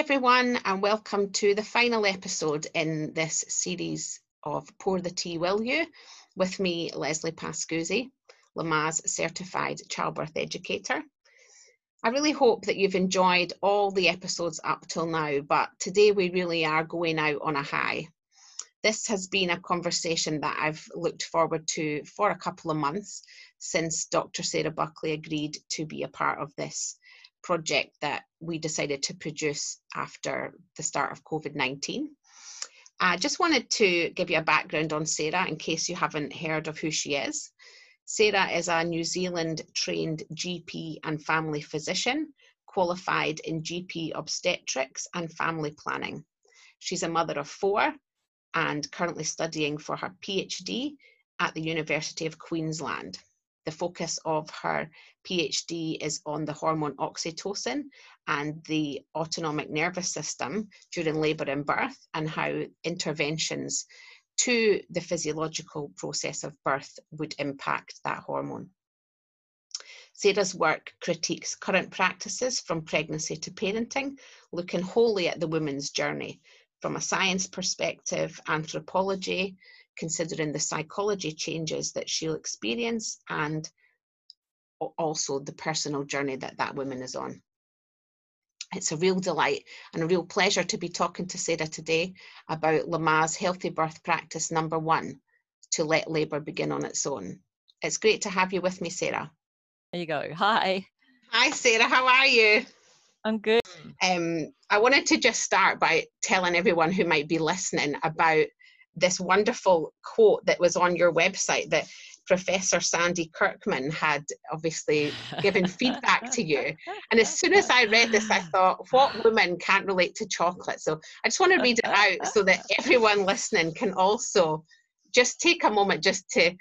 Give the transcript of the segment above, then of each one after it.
everyone, and welcome to the final episode in this series of Pour the Tea Will You with me, Leslie Pascuzzi, Lamaze certified childbirth educator. I really hope that you've enjoyed all the episodes up till now, but today we really are going out on a high. This has been a conversation that I've looked forward to for a couple of months since Dr. Sarah Buckley agreed to be a part of this project that we decided to produce after the start of COVID 19. I just wanted to give you a background on Sarah in case you haven't heard of who she is. Sarah is a New Zealand trained GP and family physician, qualified in GP obstetrics and family planning. She's a mother of four and currently studying for her PhD at the University of Queensland. The focus of her PhD is on the hormone oxytocin and the autonomic nervous system during labour and birth, and how interventions to the physiological process of birth would impact that hormone. Sarah's work critiques current practices from pregnancy to parenting, looking wholly at the woman's journey from a science perspective, anthropology, considering the psychology changes that she'll experience and also the personal journey that that woman is on. It's a real delight and a real pleasure to be talking to Sarah today about Lamaze Healthy Birth Practice number one, to let labour begin on its own. It's great to have you with me, Sarah. There you go. Hi. Hi, Sarah. How are you? I'm good. Um, I wanted to just start by telling everyone who might be listening about this wonderful quote that was on your website that Professor Sandy Kirkman had obviously given feedback to you. And as soon as I read this, I thought, what woman can't relate to chocolate? So I just want to read it out so that everyone listening can also just take a moment just to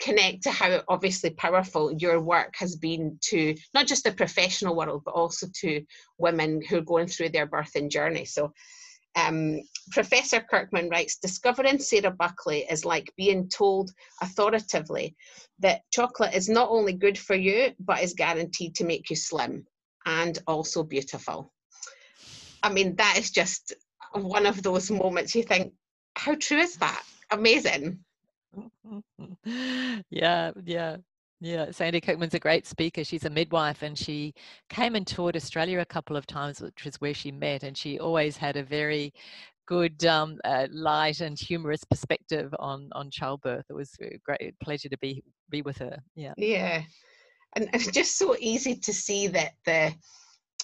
connect to how obviously powerful your work has been to not just the professional world, but also to women who are going through their birthing journey. So um, Professor Kirkman writes Discovering Sarah Buckley is like being told authoritatively that chocolate is not only good for you, but is guaranteed to make you slim and also beautiful. I mean, that is just one of those moments you think, how true is that? Amazing. yeah, yeah. Yeah, Sandy Kirkman's a great speaker. She's a midwife and she came and toured Australia a couple of times, which is where she met. And she always had a very good, um, uh, light and humorous perspective on on childbirth. It was a great pleasure to be be with her. Yeah. Yeah, and, and just so easy to see that the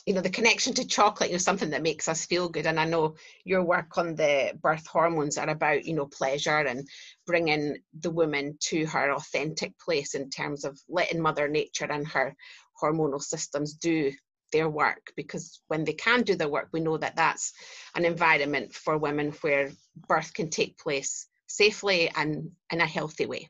you know the connection to chocolate you know something that makes us feel good. And i know your work on the birth hormones are about you know pleasure and bringing the woman to her authentic place in terms of letting mother nature and her hormonal systems do their work. Because when they can do their work we know that that's an environment for women where birth can take place safely and in a healthy way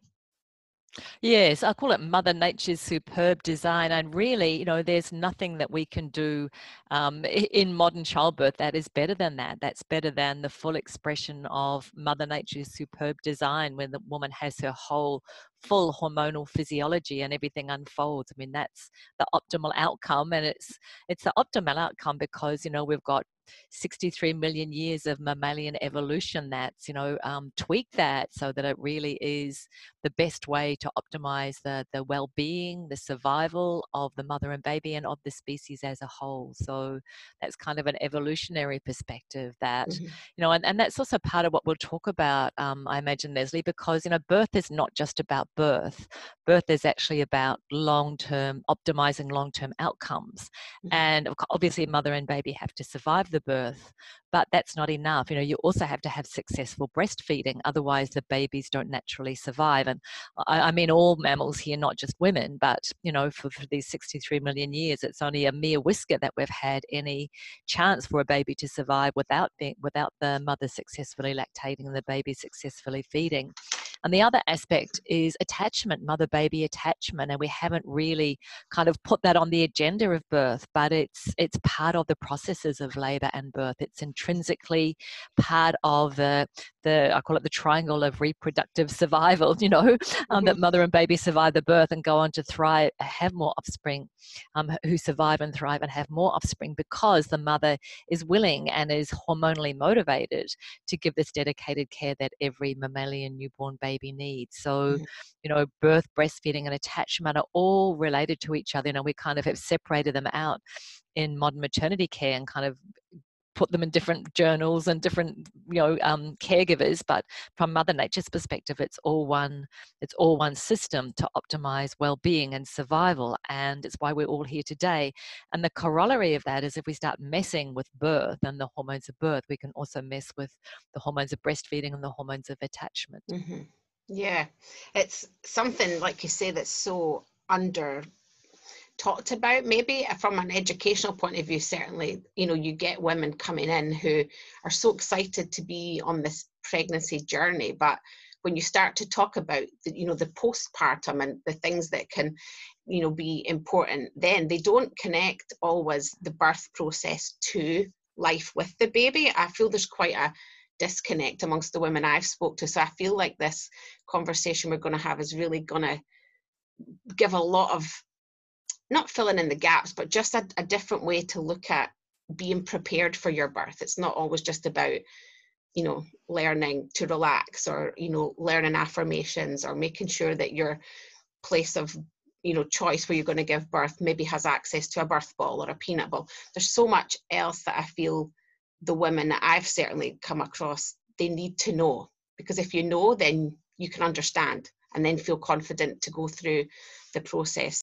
Yes, I call it Mother Nature's superb design. And really, you know, there's nothing that we can do um, in modern childbirth that is better than that. That's better than the full expression of Mother Nature's superb design when the woman has her whole full hormonal physiology and everything unfolds. I mean, that's the optimal outcome. And it's it's the optimal outcome because, you know, we've got 63 million years of mammalian evolution that's you know um, tweaked that so that it really is the best way to optimize the the well-being the survival of the mother and baby and of the species as a whole so that's kind of an evolutionary perspective that mm-hmm. you know and, and that's also part of what we'll talk about um, i imagine leslie because you know birth is not just about birth birth is actually about long-term optimizing long-term outcomes mm-hmm. and obviously mother and baby have to survive the birth but that's not enough. You know you also have to have successful breastfeeding otherwise the babies don't naturally survive. And i, I mean all mammals here not just women but you know for, for these 63 million years it's only a mere whisker that we've had any chance for a baby to survive without being without the mother successfully lactating and the baby successfully feeding And the other aspect is attachment, mother baby attachment. And we haven't really kind of put that on the agenda of birth, but it's it's part of the processes of labor and birth. It's intrinsically part of the the I call it the triangle of reproductive survival, you know, um, mm-hmm. that mother and baby survive the birth and go on to thrive, have more offspring, um, who survive and thrive and have more offspring because the mother is willing and is hormonally motivated to give this dedicated care that every mammalian newborn baby needs. So, mm-hmm. you know, birth, breastfeeding, and attachment are all related to each other. You know, we kind of have separated them out in modern maternity care and kind of put them in different journals and different you know um, caregivers but from mother nature's perspective it's all one it's all one system to optimize well-being and survival and it's why we're all here today and the corollary of that is if we start messing with birth and the hormones of birth we can also mess with the hormones of breastfeeding and the hormones of attachment mm-hmm. Yeah. It's something like you say that's so under talked about. Maybe from an educational point of view certainly you know you get women coming in who are so excited to be on this pregnancy journey. But when you start to talk about the, you know the postpartum and the things that can you know be important then they don't connect always the birth process to life with the baby. I feel there's quite a disconnect amongst the women i've spoke to so i feel like this conversation we're going to have is really going to give a lot of not filling in the gaps, but just a, a different way to look at being prepared for your birth. It's not always just about, you know, learning to relax or, you know, learning affirmations or making sure that your place of, you know, choice where you're going to give birth maybe has access to a birth ball or a peanut ball. There's so much else that I feel the women that I've certainly come across, they need to know. Because if you know, then you can understand and then feel confident to go through the process.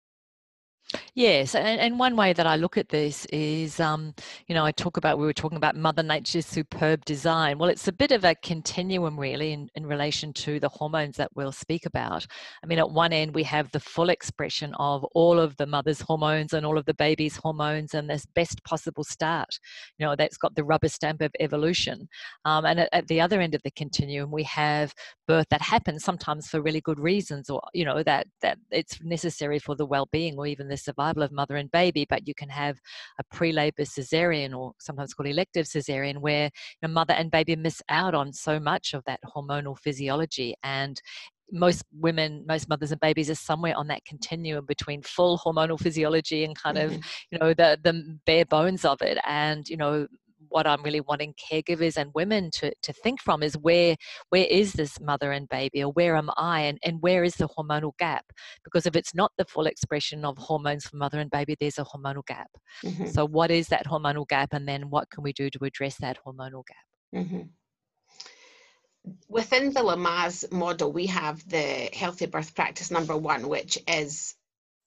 Yes, and, and one way that I look at this is, um, you know, I talk about, we were talking about Mother Nature's superb design. Well, it's a bit of a continuum, really, in, in relation to the hormones that we'll speak about. I mean, at one end, we have the full expression of all of the mother's hormones and all of the baby's hormones and this best possible start, you know, that's got the rubber stamp of evolution. Um, and at, at the other end of the continuum, we have birth that happens sometimes for really good reasons or, you know, that, that it's necessary for the well being or even the survival of mother and baby, but you can have a pre-labor cesarean or sometimes called elective cesarean where your mother and baby miss out on so much of that hormonal physiology and most women, most mothers and babies are somewhere on that continuum between full hormonal physiology and kind of, you know, the the bare bones of it. And, you know, what I'm really wanting caregivers and women to, to think from is where where is this mother and baby or where am I and, and where is the hormonal gap? Because if it's not the full expression of hormones for mother and baby, there's a hormonal gap. Mm-hmm. So what is that hormonal gap and then what can we do to address that hormonal gap? Mm-hmm. Within the Lamaze model, we have the healthy birth practice number one, which is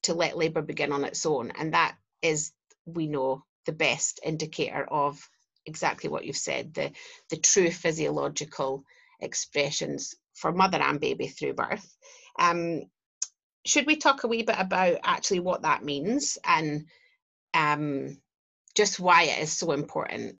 to let labour begin on its own. And that is, we know, the best indicator of exactly what you've said the the true physiological expressions for mother and baby through birth um, should we talk a wee bit about actually what that means and um, just why it is so important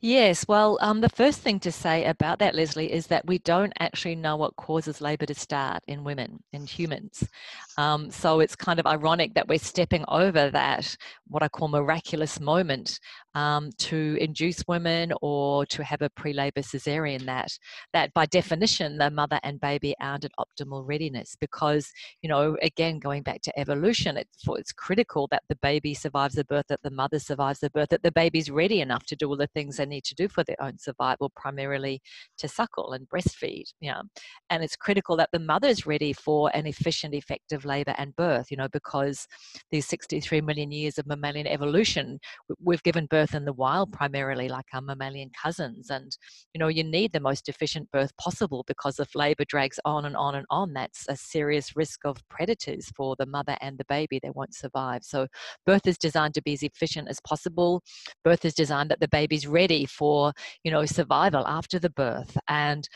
Yes, well, um, the first thing to say about that, Leslie, is that we don't actually know what causes labour to start in women, in humans. Um, so it's kind of ironic that we're stepping over that, what I call miraculous moment, um, to induce women or to have a pre-labor cesarean. That that by definition, the mother and baby aren't at optimal readiness because you know, again, going back to evolution, it's it's critical that the baby survives the birth, that the mother survives the birth, that the baby's ready enough to do all the things they need to do for their own survival, primarily to suckle and breastfeed. Yeah, and it's critical that the mother's ready for an efficient, effective labor and birth, you know, because these 63 million years of mammalian evolution, we've given birth in the wild primarily, like our mammalian cousins. And, you know, you need the most efficient birth possible because if labor drags on and on and on, that's a serious risk of predators for the mother and the baby. They won't survive. So, birth is designed to be as efficient as possible. Birth is designed that the baby's ready for, you know, survival after the birth. And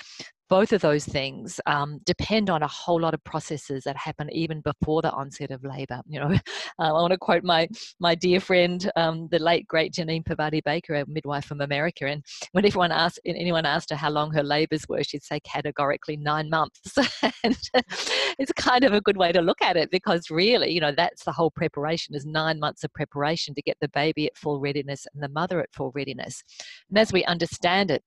both of those things um, depend on a whole lot of processes that happen even before the onset of labor. You know, I want to quote my my dear friend, um, the late great Jeannine Parvati Baker, a midwife from America, and when everyone asked anyone asked her how long her labors were, she'd say categorically nine months. and it's kind of a good way to look at it because really, you know, that's the whole preparation is nine months of preparation to get the baby at full readiness and the mother at full readiness. And as we understand it,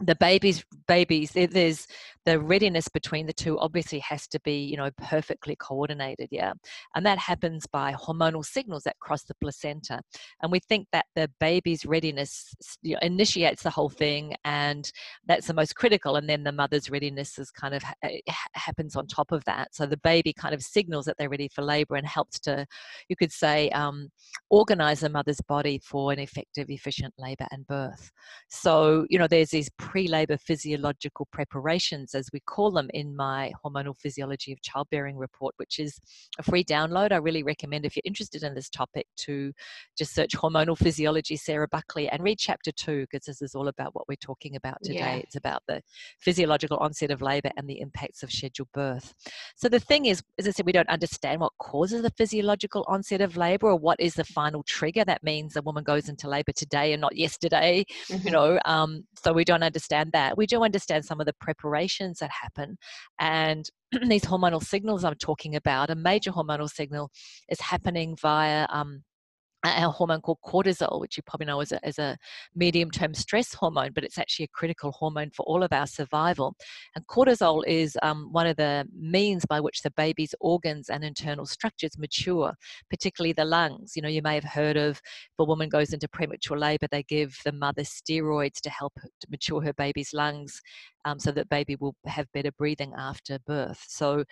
the babies babies there's the readiness between the two obviously has to be you know perfectly coordinated yeah and that happens by hormonal signals that cross the placenta and we think that the baby's readiness you know, initiates the whole thing and that's the most critical and then the mother's readiness is kind of eh, happens on top of that so the baby kind of signals that they're ready for labor and helps to you could say um, organize the mother's body for an effective efficient labor and birth. So you know there's these pre-labor physiological preparations as we call them in my hormonal physiology of childbearing report which is a free download i really recommend if you're interested in this topic to just search hormonal physiology sarah buckley and read chapter two because this is all about what we're talking about today yeah. it's about the physiological onset of labor and the impacts of scheduled birth so the thing is as i said we don't understand what causes the physiological onset of labor or what is the final trigger that means a woman goes into labor today and not yesterday mm-hmm. you know um, so we don't understand that. We do understand some of the preparations that happen and these hormonal signals I'm talking about. A major hormonal signal is happening via um, a hormone called cortisol, which you probably know as a, a medium term stress hormone, but it's actually a critical hormone for all of our survival. And cortisol is um, one of the means by which the baby's organs and internal structures mature, particularly the lungs. You know, you may have heard of if a woman goes into premature labor, they give the mother steroids to help to mature her baby's lungs um, so that baby will have better breathing after birth. So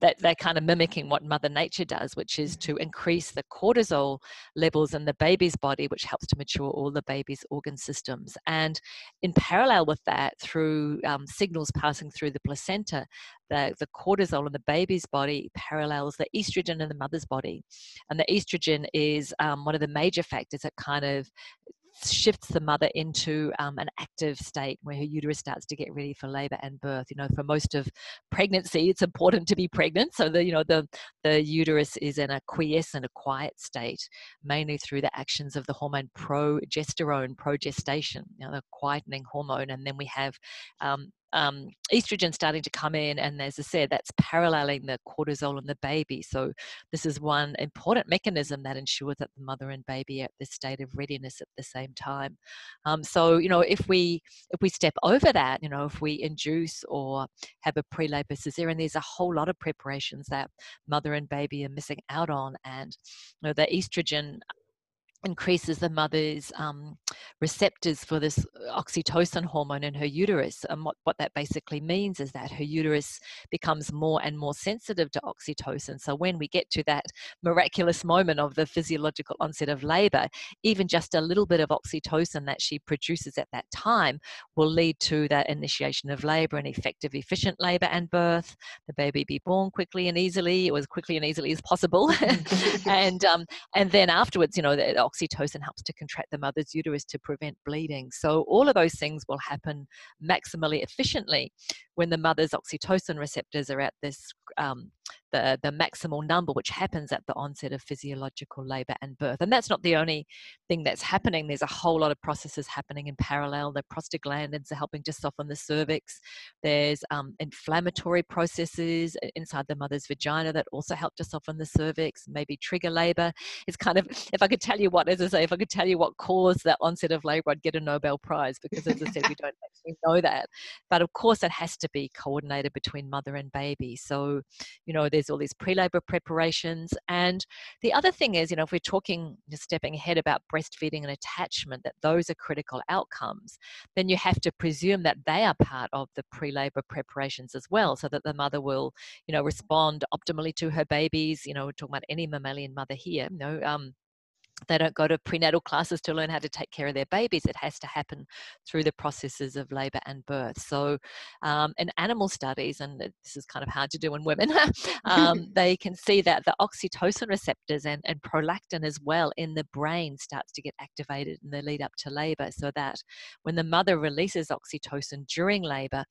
that they're kind of mimicking what mother nature does which is to increase the cortisol levels in the baby's body which helps to mature all the baby's organ systems. And in parallel with that through um, signals passing through the placenta the, the cortisol in the baby's body parallels the estrogen in the mother's body. And the estrogen is um, one of the major factors that kind of shifts the mother into um, an active state where her uterus starts to get ready for labor and birth. You know for most of pregnancy it's important to be pregnant. So the you know the the uterus is in a quiescent a quiet state mainly through the actions of the hormone progesterone progestation you know the quietening hormone. And then we have um, um, estrogen starting to come in, and as I said, that's paralleling the cortisol in the baby. So this is one important mechanism that ensures that the mother and baby are at this state of readiness at the same time. Um, so you know, if we if we step over that, you know, if we induce or have a pre-labor cesarean, there's a whole lot of preparations that mother and baby are missing out on, and you know, the estrogen increases the mother's um, receptors for this uh, oxytocin hormone in her uterus. And what, what that basically means is that her uterus becomes more and more sensitive to oxytocin. So when we get to that miraculous moment of the physiological onset of labor, even just a little bit of oxytocin that she produces at that time will lead to that initiation of labor and effective, efficient labor and birth. The baby be born quickly and easily, or as quickly and easily as possible. and um, and then afterwards, you know, the oxytocin helps to contract the mother's uterus to prevent bleeding. So all of those things will happen maximally efficiently when the mother's oxytocin receptors are at this um, the, the maximal number, which happens at the onset of physiological labor and birth. And that's not the only thing that's happening. There's a whole lot of processes happening in parallel. The prostaglandins are helping to soften the cervix. There's um, inflammatory processes inside the mother's vagina that also help to soften the cervix, maybe trigger labor. It's kind of, if I could tell you what, as I say, if I could tell you what caused that onset of labor, I'd get a Nobel Prize because, as I said, we don't actually know that. But of course, it has to be coordinated between mother and baby. So, you know, there's all these pre-labor preparations. And the other thing is, you know, if we're talking, just stepping ahead about breastfeeding and attachment, that those are critical outcomes, then you have to presume that they are part of the pre-labor preparations as well, so that the mother will, you know, respond optimally to her babies. You know, we're talking about any mammalian mother here. You know, um, they don't go to prenatal classes to learn how to take care of their babies. It has to happen through the processes of labor and birth. So, um, in animal studies, and this is kind of hard to do in women, um, they can see that the oxytocin receptors and, and prolactin as well in the brain starts to get activated in the lead up to labor. So that when the mother releases oxytocin during labor,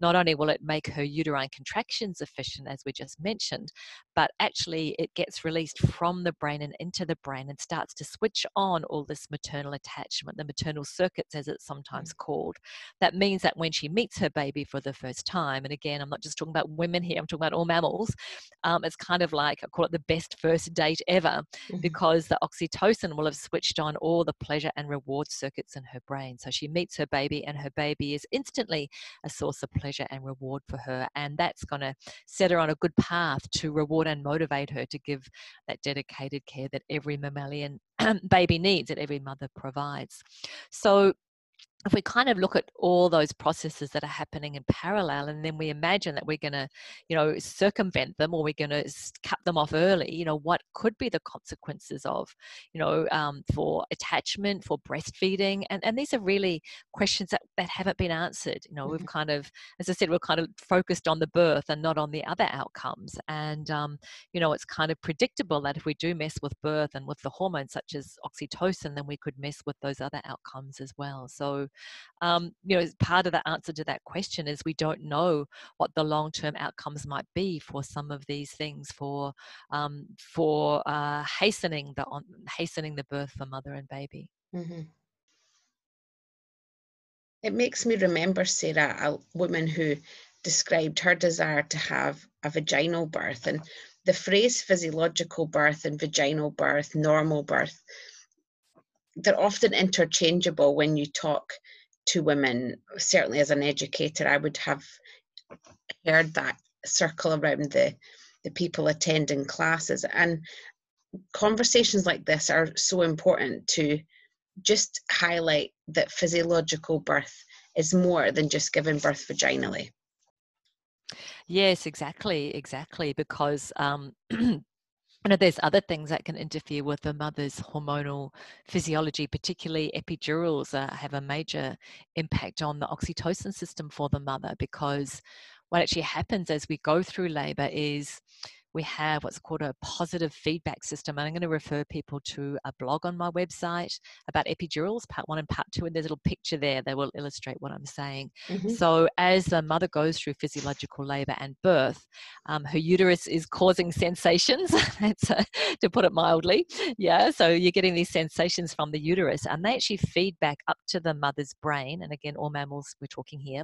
not only will it make her uterine contractions efficient, as we just mentioned, but actually it gets released from the brain and into the brain and starts to switch on all this maternal attachment, the maternal circuits, as it's sometimes mm. called. That means that when she meets her baby for the first time, and again, I'm not just talking about women here, I'm talking about all mammals, um, it's kind of like, I call it the best first date ever, mm-hmm. because the oxytocin will have switched on all the pleasure and reward circuits in her brain. So she meets her baby, and her baby is instantly a source of pleasure and reward for her. And that's going to set her on a good path to reward and motivate her to give that dedicated care that every mammalian baby needs that every mother provides. So if we kind of look at all those processes that are happening in parallel and then we imagine that we're going to you know circumvent them or we're going to cut them off early you know what could be the consequences of you know um, for attachment for breastfeeding and and these are really questions that, that haven't been answered you know we've mm-hmm. kind of as i said we're kind of focused on the birth and not on the other outcomes and um, you know it's kind of predictable that if we do mess with birth and with the hormones such as oxytocin then we could mess with those other outcomes as well so um, you know, part of the answer to that question is we don't know what the long-term outcomes might be for some of these things for um, for uh, hastening the on, hastening the birth for mother and baby. Mm-hmm. It makes me remember Sarah, a woman who described her desire to have a vaginal birth and the phrase physiological birth and vaginal birth, normal birth, they're often interchangeable when you talk to women. Certainly, as an educator, I would have heard that circle around the the people attending classes and conversations like this are so important to just highlight that physiological birth is more than just giving birth vaginally yes exactly exactly because um, you know, there's other things that can interfere with the mother's hormonal physiology, particularly epidurals uh, have a major impact on the oxytocin system for the mother because what actually happens as we go through labor is we have what's called a positive feedback system. And I'm going to refer people to a blog on my website about epidurals, part one and part two. And there's a little picture there that will illustrate what I'm saying. Mm-hmm. So, as the mother goes through physiological labor and birth, um, her uterus is causing sensations, to put it mildly. Yeah. So, you're getting these sensations from the uterus, and they actually feed back up to the mother's brain. And again, all mammals, we're talking here,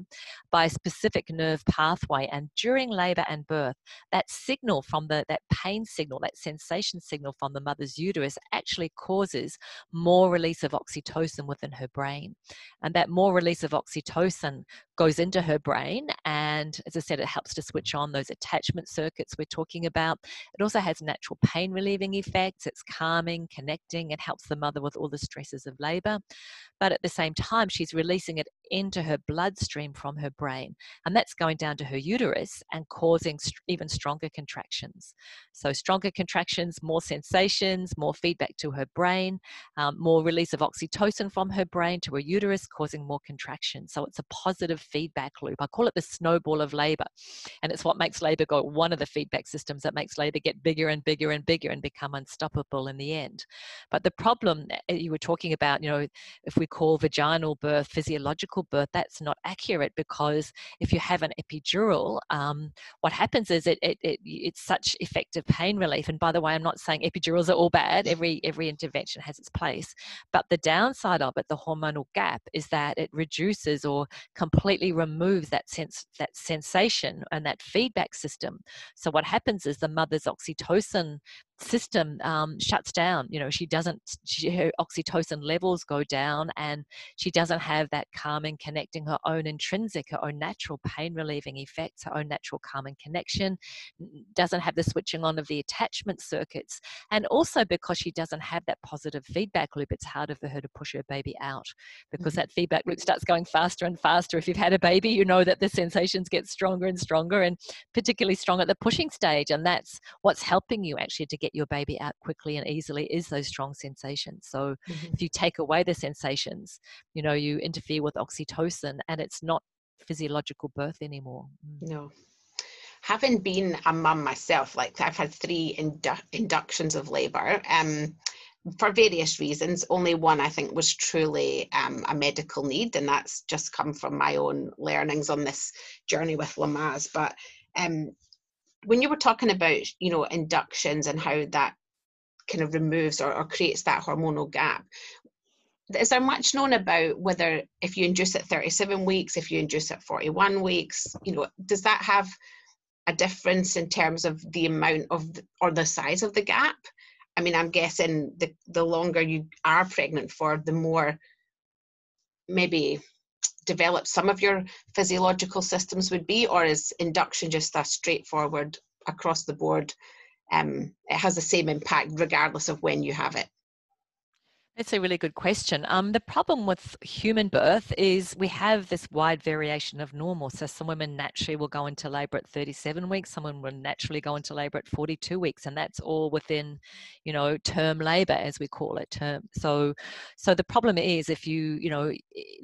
by a specific nerve pathway. And during labor and birth, that signal from from the, that pain signal, that sensation signal from the mother's uterus actually causes more release of oxytocin within her brain. And that more release of oxytocin goes into her brain. And as I said, it helps to switch on those attachment circuits we're talking about. It also has natural pain relieving effects. It's calming, connecting. It helps the mother with all the stresses of labor. But at the same time, she's releasing it into her bloodstream from her brain. And that's going down to her uterus and causing even stronger contractions. So, stronger contractions, more sensations, more feedback to her brain, um, more release of oxytocin from her brain to her uterus, causing more contraction. So, it's a positive feedback loop. I call it the snowball of labor. And it's what makes labor go, one of the feedback systems that makes labor get bigger and bigger and bigger and become unstoppable in the end. But the problem eh, you were talking about, you know, if we call vaginal birth physiological birth, that's not accurate because if you have an epidural, um, what happens is it, it, it, it's such effective pain relief. And by the way, I'm not saying epidurals are all bad. Every every intervention has its place, but the downside of it, the hormonal gap, is that it reduces or completely removes that sense that sensation and that feedback system. So what happens is the mother's oxytocin system um, shuts down. You know, she doesn't, she, her oxytocin levels go down and she doesn't have that calming, connecting her own intrinsic, her own natural pain relieving effects, her own natural calming connection, doesn't have the switching on of the attachment circuits. And also because she doesn't have that positive feedback loop, it's harder for her to push her baby out because mm-hmm. that feedback loop starts going faster and faster. If you've had a baby, you know that the sensations get stronger and stronger and particularly strong at the pushing stage. And that's what's helping you actually to get get your baby out quickly and easily is those strong sensations. So Mm-hmm. if you take away the sensations, you know, you interfere with oxytocin and it's not physiological birth anymore. Mm. No. Having been a mum myself, like I've had three indu- inductions of labour, um, for various reasons. Only one I think was truly um, a medical need, and that's just come from my own learnings on this journey with Lamaze. But um, when you were talking about, you know, inductions and how that kind of removes or, or creates that hormonal gap, is there much known about whether if you induce at 37 weeks, if you induce at 41 weeks, you know, does that have a difference in terms of the amount of the, or the size of the gap? I mean, I'm guessing the the longer you are pregnant for, the more maybe developed some of your physiological systems would be, or is induction just a straightforward across the board? Um, it has the same impact regardless of when you have it. That's a really good question. Um, the problem with human birth is we have this wide variation of normal. So some women naturally will go into labour at 37 weeks, someone will naturally go into labour at 42 weeks, and that's all within, you know, term labour as we call it. Term. So, so the problem is if you, you know,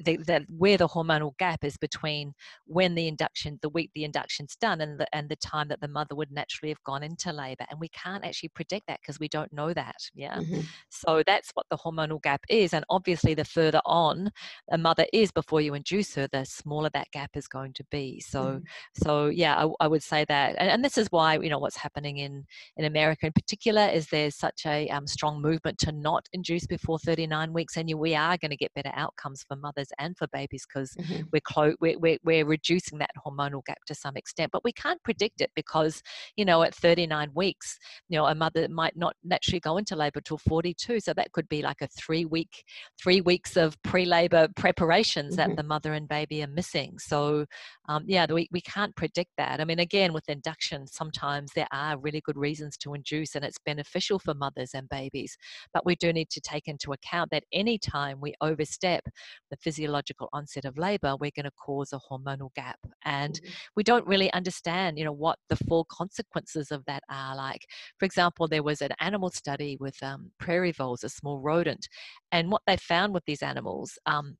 the, that where the hormonal gap is between when the induction, the week the induction's done, and the and the time that the mother would naturally have gone into labour, and we can't actually predict that because we don't know that. Yeah. Mhm. So that's what the hormonal gap is. And obviously, the further on a mother is before you induce her, the smaller that gap is going to be. So, Mhm. so yeah, I, I would say that. And, and this is why, you know, what's happening in, in America in particular is there's such a um, strong movement to not induce before 39 weeks. And you, we are going to get better outcomes for mothers and for babies because Mhm. we're, clo- we're, we're, we're reducing that hormonal gap to some extent. But we can't predict it because, you know, at 39 weeks, you know, a mother might not naturally go into labor till 42. So that could be like a three week, three weeks of pre labor preparations Mhm. that the mother and baby are missing. So, um, yeah, we, we can't predict that. I mean, again, with induction, sometimes there are really good reasons to induce and it's beneficial for mothers and babies. But we do need to take into account that any time we overstep the physiological onset of labor, we're going to cause a hormonal gap. And Mhm. we don't really understand, you know, what the full consequences of that are. Like, for example, there was an animal study with um, prairie voles, a small rodent, and what they found with these animals. Um,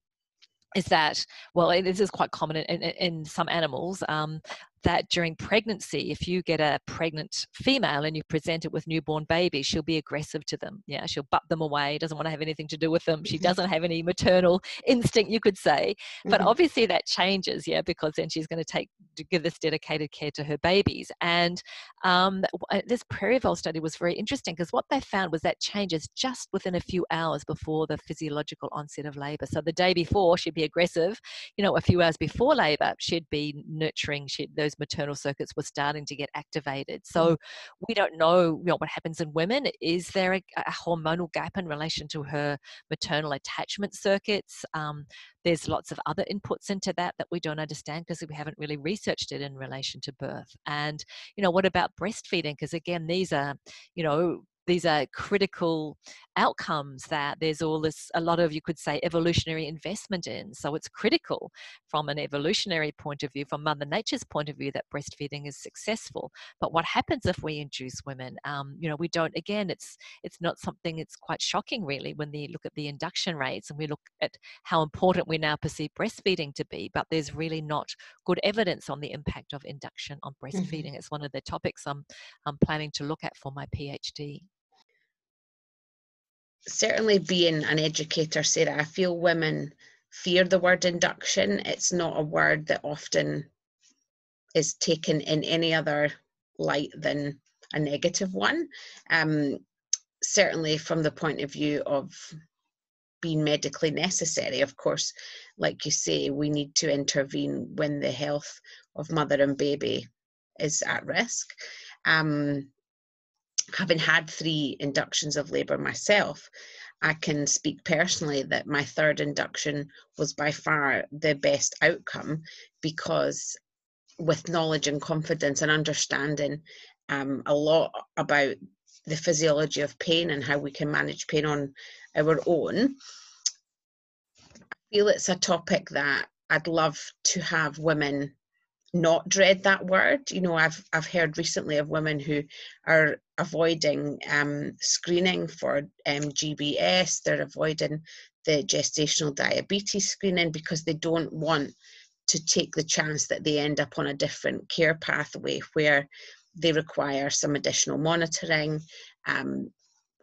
is that well this is quite common in, in, in some animals um, that during pregnancy if you get a pregnant female and you present it with newborn babies she'll be aggressive to them. Yeah she'll butt them away doesn't want to have anything to do with them. She Mhm. doesn't have any maternal instinct you could say. But Mhm. obviously that changes yeah because then she's going to take to give this dedicated care to her babies. And um, uh, this prairie vole study was very interesting because what they found was that changes just within a few hours before the physiological onset of labor. So the day before she'd be aggressive. You know a few hours before labor she'd be nurturing she, those maternal circuits were starting to get activated. So we don't know, you know what happens in women. Is there a, a hormonal gap in relation to her maternal attachment circuits? Um, there's lots of other inputs into that that we don't understand because we haven't really researched it in relation to birth. And you know what about breastfeeding? Because again these are you know these are critical outcomes that there's all this a lot of you could say evolutionary investment in. So it's critical from an evolutionary point of view from mother nature's point of view that breastfeeding is successful. But what happens if we induce women? Um, you know we don't again it's it's not something it's quite shocking really when they look at the induction rates and we look at how important we now perceive breastfeeding to be but there's really not good evidence on the impact of induction on breastfeeding. It's one of the topics i'm i'm planning to look at for my phd certainly being an educator, Sarah, I feel women fear the word induction. It's not a word that often is taken in any other light than a negative one. Um, certainly from the point of view of being medically necessary, of course, like you say, we need to intervene when the health of mother and baby is at risk. Um, having had three inductions of labour myself, I can speak personally that my third induction was by far the best outcome because, with knowledge and confidence and understanding um, a lot about the physiology of pain and how we can manage pain on our own, I feel it's a topic that I'd love to have women not dread that word. You know, I've I've heard recently of women who are avoiding um, screening for um, GBS, they're avoiding the gestational diabetes screening because they don't want to take the chance that they end up on a different care pathway where they require some additional monitoring um,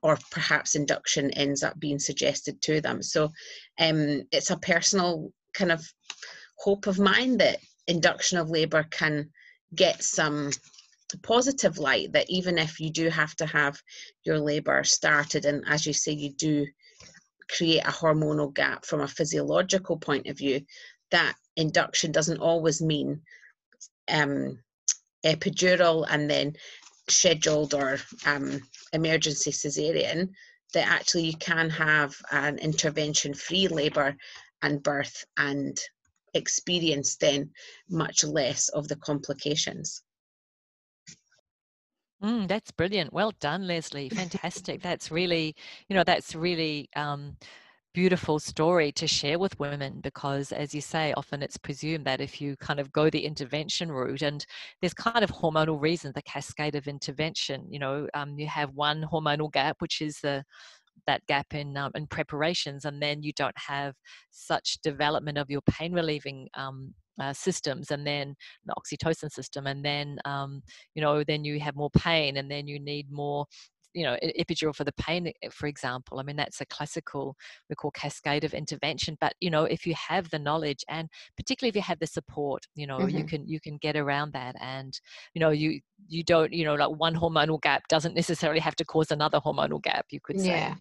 or perhaps induction ends up being suggested to them. So um, it's a personal kind of hope of mine that induction of labour can get some positive light that even if you do have to have your labour started and as you say you do create a hormonal gap from a physiological point of view that induction doesn't always mean um, epidural and then scheduled or um, emergency cesarean, that actually you can have an intervention free labour and birth and experience then much less of the complications. Mm, that's brilliant. Well done, Leslie. Fantastic. that's really, you know, that's really um, beautiful story to share with women because as you say often it's presumed that if you kind of go the intervention route and there's kind of hormonal reasons the cascade of intervention you know um, you have one hormonal gap which is the that gap in um, in preparations and then you don't have such development of your pain relieving um, uh, systems and then the oxytocin system and then um, you know then you have more pain and then you need more you know epidural for the pain for example. I mean that's a classical we call cascade of intervention but you know if you have the knowledge and particularly if you have the support you know mm-hmm. you can you can get around that and you know you you don't you know like one hormonal gap doesn't necessarily have to cause another hormonal gap you could say. Yeah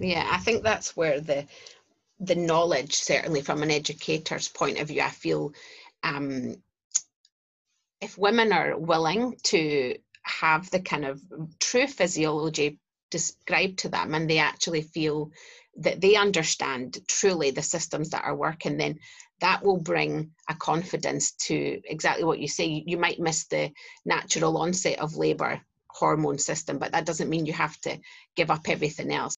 yeah i think that's where the the knowledge certainly from an educator's point of view i feel um if women are willing to have the kind of true physiology described to them and they actually feel that they understand truly the systems that are working, then that will bring a confidence to exactly what you say. You might miss the natural onset of labour hormone system, but that doesn't mean you have to give up everything else.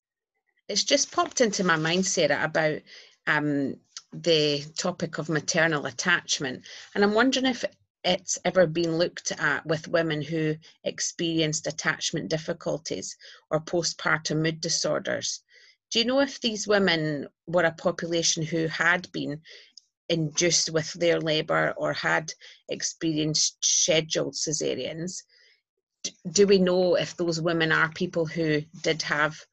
It's just popped into my mind, Sarah, about um, the topic of maternal attachment. And I'm wondering if it's ever been looked at with women who experienced attachment difficulties or postpartum mood disorders. Do you know if these women were a population who had been induced with their labour or had experienced scheduled caesareans? Do we know if those women are people who did have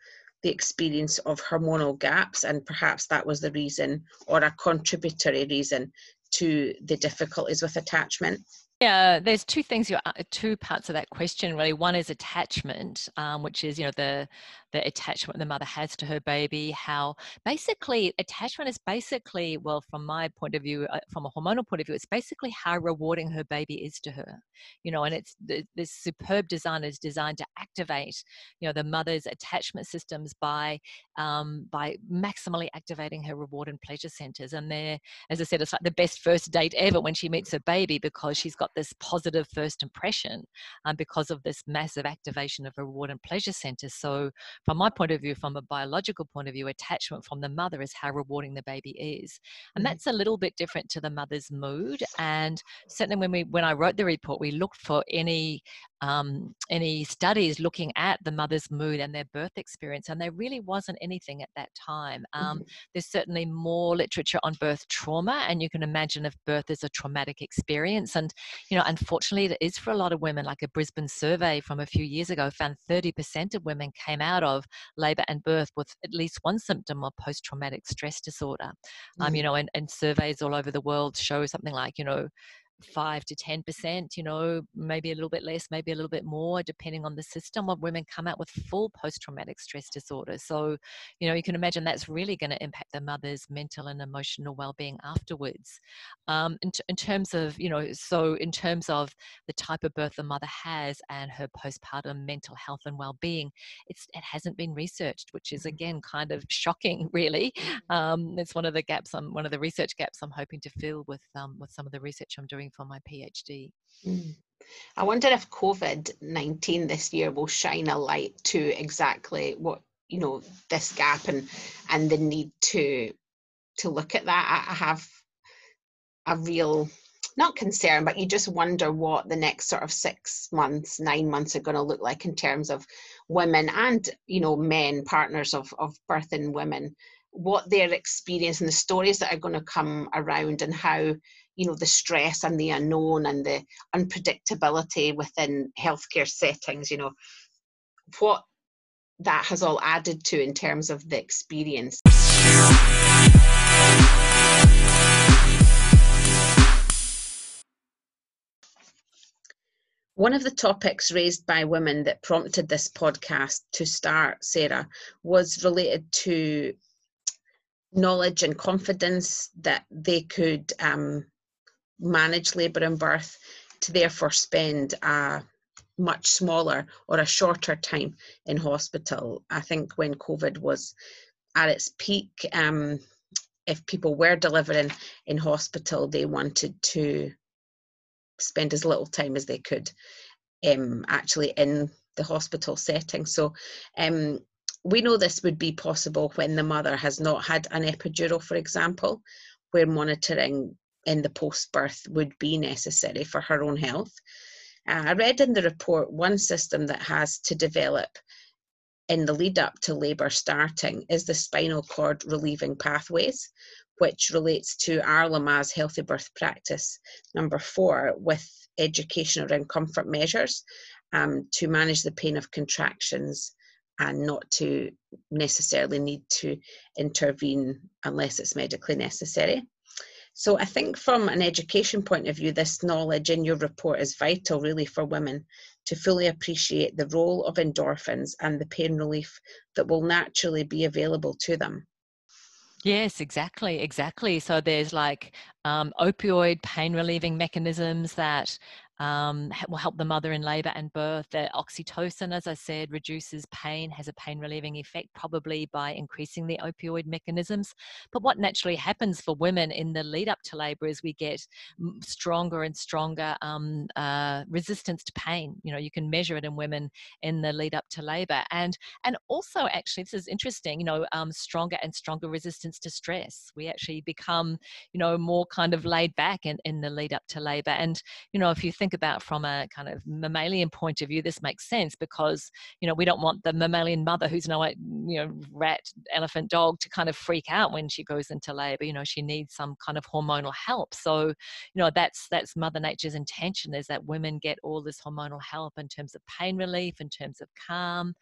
the experience of hormonal gaps and perhaps that was the reason or a contributory reason to the difficulties with attachment? Yeah, there's two things, you two parts of that question really. One is attachment, um, which is you know the the attachment the mother has to her baby. How basically attachment is basically well, from my point of view, uh, from a hormonal point of view, it's basically how rewarding her baby is to her. You know, and it's this superb design is designed to activate you know the mother's attachment systems by um, by maximally activating her reward and pleasure centers. And they're, as I said, it's like the best first date ever when she meets her baby because she's got got this positive first impression um, because of this massive activation of reward and pleasure centers. So, from my point of view, from a biological point of view, attachment from the mother is how rewarding the baby is, and mm-hmm. that's a little bit different to the mother's mood. And certainly, when we when I wrote the report, we looked for any um, any studies looking at the mother's mood and their birth experience, and there really wasn't anything at that time. Um, mm-hmm. There's certainly more literature on birth trauma, and you can imagine if birth is a traumatic experience. And, you know, unfortunately, it is for a lot of women, like a Brisbane survey from a few years ago found 30% of women came out of labor and birth with at least one symptom of post traumatic stress disorder. Mm-hmm. Um, you mm. know, and, and surveys all over the world show something like, you know, five to ten percent you know maybe a little bit less maybe a little bit more depending on the system of women come out with full post-traumatic stress disorder so you know you can imagine that's really going to impact the mother's mental and emotional well-being afterwards um, in, in terms of you know so in terms of the type of birth the mother has and her postpartum mental health and well-being it's it hasn't been researched which is mm-hmm. again kind of shocking really mm-hmm. um, it's one of the gaps i'm one of the research gaps i'm hoping to fill with um, with some of the research i'm doing for my PhD. Mm. I wonder if COVID 19 this year will shine a light to exactly what, you know, this gap and, and the need to to look at that. I have a real not concern, but you just wonder what the next sort of six months, nine months are going to look like in terms of women and you know men, partners of of birthing women, what their experience and the stories that are going to come around, and how you know the stress and the unknown and the unpredictability within healthcare settings. You know what that has all added to in terms of the experience. One of the topics raised by women that prompted this podcast to start, Sarah, was related to knowledge and confidence that they could um, manage labour and birth to therefore spend a much smaller or a shorter time in hospital. I think when COVID was at its peak, um, if people were delivering in hospital, they wanted to spend as little time as they could um, actually in the hospital setting. So um, we know this would be possible when the mother has not had an epidural, for example, where monitoring in the post birth would be necessary for her own health. Uh, I read in the report one system that has to develop in the lead up to labour starting is the spinal cord relieving pathways, which relates to our Lamaze Healthy Birth Practice number four with education around comfort measures um, to manage the pain of contractions and not to necessarily need to intervene unless it's medically necessary. So I think from an education point of view, this knowledge in your report is vital really for women to fully appreciate the role of endorphins and the pain relief that will naturally be available to them. Yes, exactly, exactly. So there's like um, opioid pain relieving mechanisms that um, will help the mother in labor and birth. The oxytocin, as I said, reduces pain, has a pain relieving effect, probably by increasing the opioid mechanisms. But what naturally happens for women in the lead up to labor is we get stronger and stronger um, uh, resistance to pain. You know, you can measure it in women in the lead up to labor, and and also actually this is interesting. You know, um, stronger and stronger resistance to stress. We actually become, you know, more kind of laid back in, in the lead up to labor. And you know, if you think think about from a kind of mammalian point of view, this makes sense because you know we don't want the mammalian mother who's no you know rat, elephant, dog to kind of freak out when she goes into labour. You know she needs some kind of hormonal help. So you know that's that's Mother Nature's intention is that women get all this hormonal help in terms of pain relief, in terms of calm,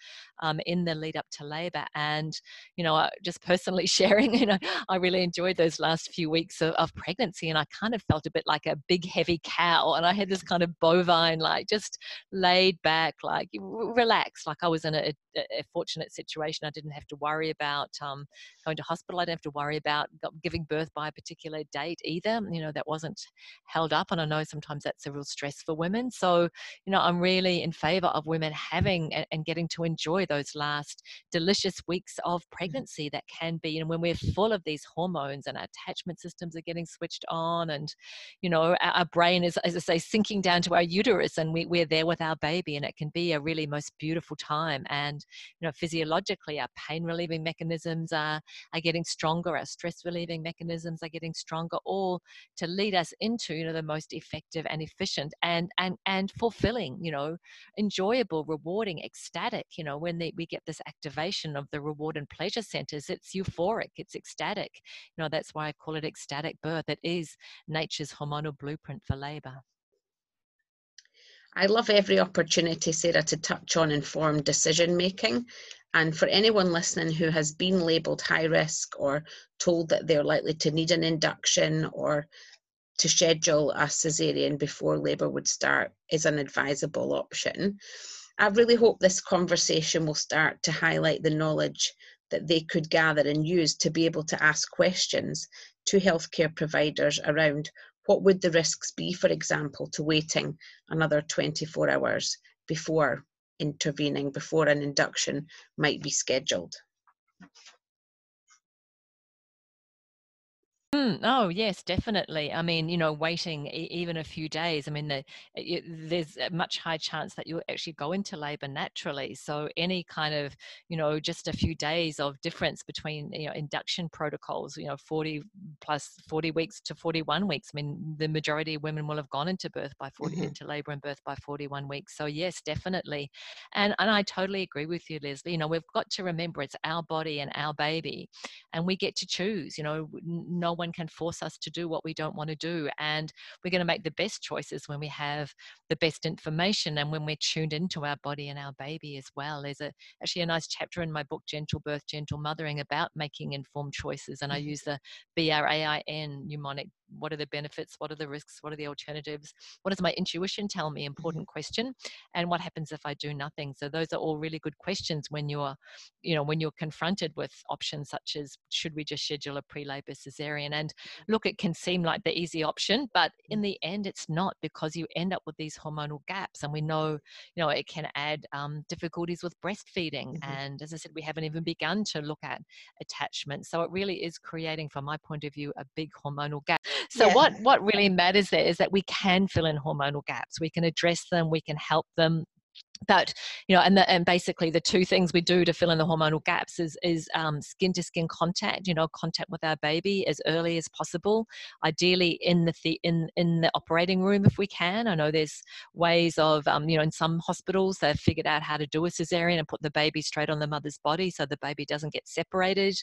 um, in the lead up to labour. And you know just personally sharing, you know I really enjoyed those last few weeks of, of pregnancy, and I kind of felt a bit like a big heavy cow, and I had this kind of bovine, like just laid back, like relaxed. Like I was in a, a fortunate situation. I didn't have to worry about um, going to hospital. I didn't have to worry about giving birth by a particular date either. You know, that wasn't held up. And I know sometimes that's a real stress for women. So, you know, I'm really in favor of women having and, and getting to enjoy those last delicious weeks of mm. pregnancy that can be, and when we're full of these hormones and our attachment systems are getting switched on and, you know, our, our brain is, as I say, sinking down to our uterus and we, we're there with our baby and it can be a really most beautiful time and you know physiologically our pain relieving mechanisms are are getting stronger our stress relieving mechanisms are getting stronger all to lead us into you know the most effective and efficient and and and fulfilling you know enjoyable rewarding ecstatic you know when they, we get this activation of the reward and pleasure centers it's euphoric it's ecstatic. You know that's why i call it ecstatic birth. It is nature's hormonal blueprint for labor I love every opportunity, Sarah, to touch on informed decision making. And for anyone listening who has been labelled high risk or told that they're likely to need an induction or to schedule a caesarean before labour would start is an advisable option. I really hope this conversation will start to highlight the knowledge that they could gather and use to be able to ask questions to healthcare providers around what would the risks be, for example, to waiting another 24 hours before intervening, before an induction might be scheduled? Mm, oh yes, definitely. I mean, you know, waiting e- even a few days. I mean, the, it, there's a much high chance that you'll actually go into labour naturally. So any kind of, you know, just a few days of difference between you know induction protocols, you know, 40 plus 40 weeks to 41 weeks. I mean, the majority of women will have gone into birth by 40 mm-hmm. into labour and birth by 41 weeks. So yes, definitely. And and I totally agree with you, Leslie. You know, we've got to remember it's our body and our baby, and we get to choose. You know, no one can force us to do what we don't want to do. And we're going to make the best choices when we have the best information and when we're tuned into our body and our baby as well. There's a, actually a nice chapter in my book, Gentle Birth, Gentle Mothering, about making informed choices. And I mm-hmm. use the B R A I N mnemonic what are the benefits what are the risks what are the alternatives what does my intuition tell me mm-hmm. important question and what happens if i do nothing so those are all really good questions when you're you know when you're confronted with options such as should we just schedule a pre-labor cesarean and mm-hmm. look it can seem like the easy option but in mm-hmm. the end it's not because you end up with these hormonal gaps and we know you know it can add um, difficulties with breastfeeding mm-hmm. and as i said we haven't even begun to look at attachment so it really is creating from my point of view a big hormonal gap so yeah. what what really matters there is that we can fill in hormonal gaps. We can address them. We can help them but you know and the, and basically the two things we do to fill in the hormonal gaps is is um, skin to skin contact you know contact with our baby as early as possible ideally in the, the in in the operating room if we can. I know there's ways of um, you know in some hospitals they've figured out how to do a cesarean and put the baby straight on the mother's body so the baby doesn't get separated.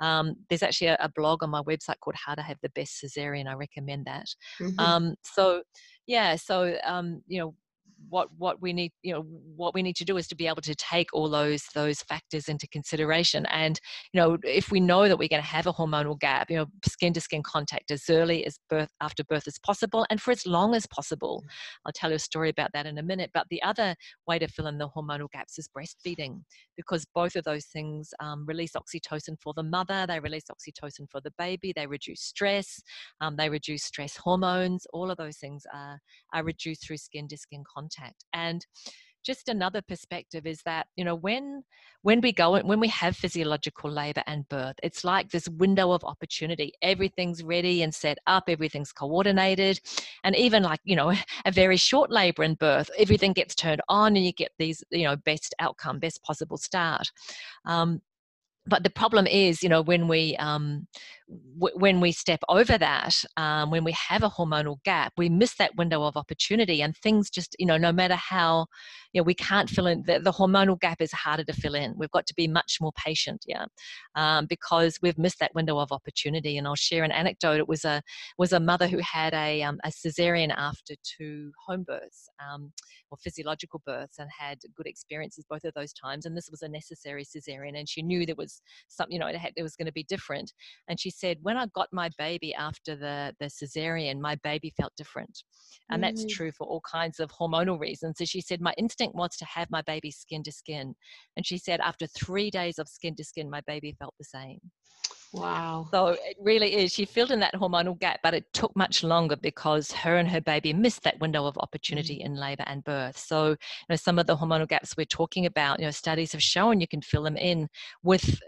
Um, there's actually a, a, blog on my website called how to have the best cesarean i recommend that. Mm-hmm. Um, so yeah so um, you know what what we need you know what we need to do is to be able to take all those those factors into consideration. And you know if we know that we're going to have a hormonal gap you know skin to skin contact as early as birth after birth as possible and for as long as possible. Mm. i'll tell you a story about that in a minute. But the other way to fill in the hormonal gaps is breastfeeding because both of those things um, release oxytocin for the mother they release oxytocin for the baby they reduce stress um, they reduce stress hormones. All of those things are, are reduced through skin to skin contact contact. And just another perspective is that you know when when we go when we have physiological labor and birth it's like this window of opportunity. Everything's ready and set up everything's coordinated. And even like you know a very short labor and birth everything gets turned on and you get these you know best outcome best possible start. Um, but the problem is you know when we um, w- when we step over that um, when we have a hormonal gap we miss that window of opportunity and things just you know no matter how you know we can't fill in the, the hormonal gap is harder to fill in. We've got to be much more patient yeah um, because we've missed that window of opportunity. And i'll share an anecdote. It was a was a mother who had a, um, a cesarean after two home births um, or physiological births and had good experiences both of those times. And this was a necessary cesarean and she knew there was something you know it, had, it was going to be different. And she said when i got my baby after the the cesarean my baby felt different. And mm. that's true for all kinds of hormonal reasons. So she said my instinct was to have my baby skin to skin and she said after three days of skin to skin my baby felt the same Wow. So it really is. She filled in that hormonal gap, but it took much longer because her and her baby missed that window of opportunity mm. in labor and birth. So, you know, some of the hormonal gaps we're talking about, you know, studies have shown you can fill them in with,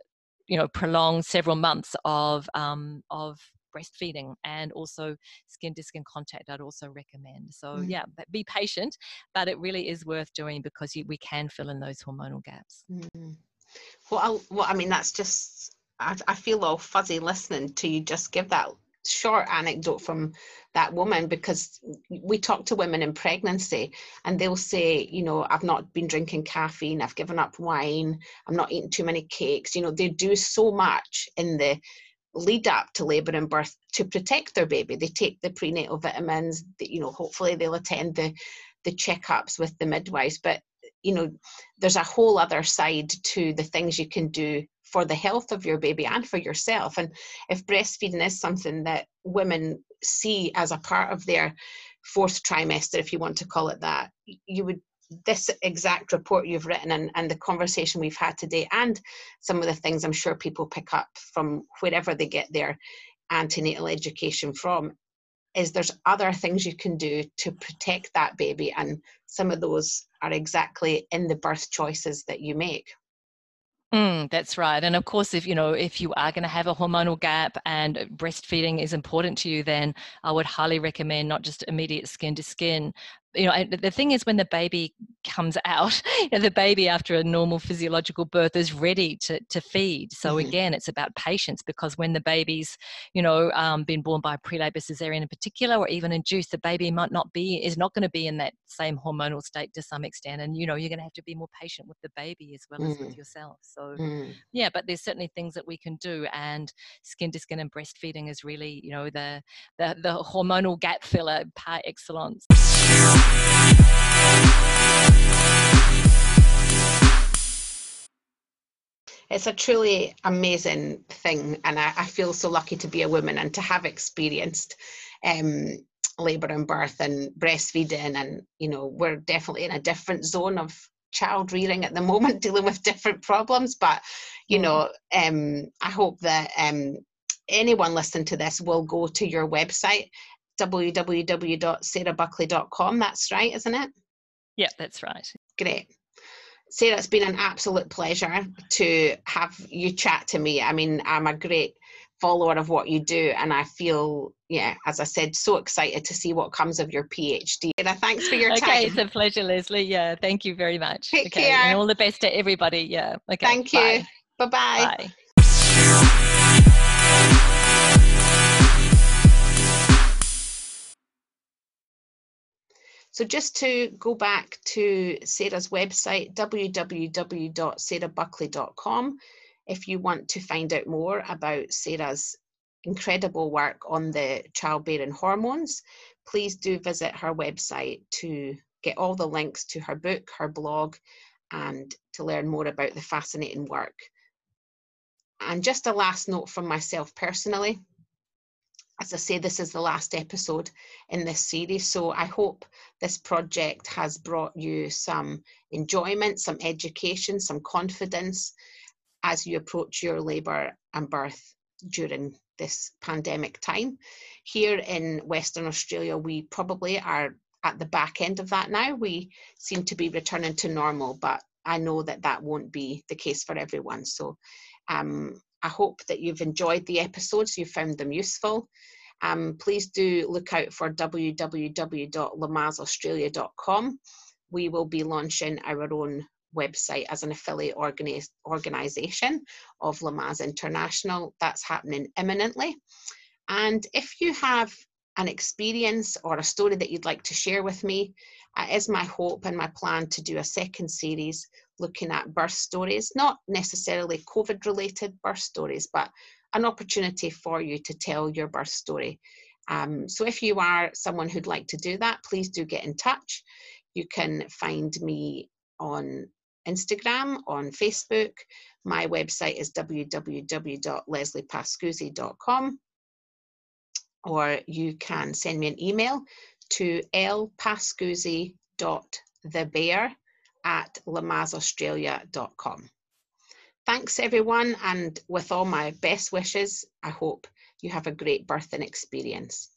you know, prolonged several months of um, of breastfeeding and also skin to skin contact i'd also recommend so mm. yeah be patient but it really is worth doing because you, we can fill in those hormonal gaps mm. well, well i mean that's just I, I feel all fuzzy listening to you just give that short anecdote from that woman because we talk to women in pregnancy and they'll say you know i've not been drinking caffeine i've given up wine i'm not eating too many cakes you know they do so much in the lead up to labor and birth to protect their baby they take the prenatal vitamins you know hopefully they'll attend the the checkups with the midwives but you know there's a whole other side to the things you can do for the health of your baby and for yourself. And if breastfeeding is something that women see as a part of their fourth trimester, if you want to call it that, you would this exact report you've written and, and the conversation we've had today and some of the things I'm sure people pick up from wherever they get their antenatal education from is there's other things you can do to protect that baby and some of those are exactly in the birth choices that you make Mm, that's right. And of course, if you know if you are going to have a hormonal gap and breastfeeding is important to you, then I would highly recommend not just immediate skin to skin, you know the thing is when the baby comes out you know, the baby after a normal physiological birth is ready to, to feed so mm-hmm. again it's about patience because when the baby's you know um, been born by pre-labor cesarean in particular or even induced the baby might not be is not going to be in that same hormonal state to some extent and you know you're going to have to be more patient with the baby as well mm-hmm. as with mm. yourself so mm-hmm. yeah but there's certainly things that we can do and skin to skin and breastfeeding is really you know the the, the hormonal gap filler par excellence it's a truly amazing thing, and I, I, feel so lucky to be a woman and to have experienced um, labour and birth and breastfeeding. And you know, we're definitely in a different zone of child rearing at the moment, dealing with different problems. But you know, um, I hope that um, anyone listening to this will go to your website www.sarahbuckley.com. That's right, isn't it? Yeah, that's right. Great. Sarah, it's been an absolute pleasure to have you chat to me. I mean, I'm a great follower of what you do, and I feel, yeah, as I said, so excited to see what comes of your PhD. And thanks for your okay, time. Okay, it's a pleasure, Leslie. Yeah, thank you very much. Take okay, care. And all the best to everybody. Yeah. Okay. Thank you. Bye-bye. Bye. So just to go back to Sarah's website, www.sarahbuckley.com, if you want to find out more about Sarah's incredible work on the childbearing hormones, please do visit her website to get all the links to her book, her blog, and to learn more about the fascinating work. And just a last note from myself personally as I say, this is the last episode in this series. So I hope this project has brought you some enjoyment, some education, some confidence as you approach your labour and birth during this pandemic time. Here in Western Australia, we probably are at the back end of that now. We seem to be returning to normal, but I know that that won't be the case for everyone. So um, I hope that you've enjoyed the episodes, you found them useful. Um, please do look out for www.lamazeaustralia.com. We will be launching our own website as an affiliate organi- organisation of Lamaze International. That's happening imminently. And if you have an experience or a story that you'd like to share with me, it is my hope and my plan to do a second series looking at birth stories, not necessarily COVID related birth stories, but an opportunity for you to tell your birth story. Um, so if you are someone who'd like to do that, please do get in touch. You can find me on Instagram, on Facebook. My website is www.lesliepascuzzi.com or you can send me an email to lpascuzzi.thebear at lamazeaustralia.com. Thanks, everyone, and with all my best wishes, I hope you have a great birthing experience.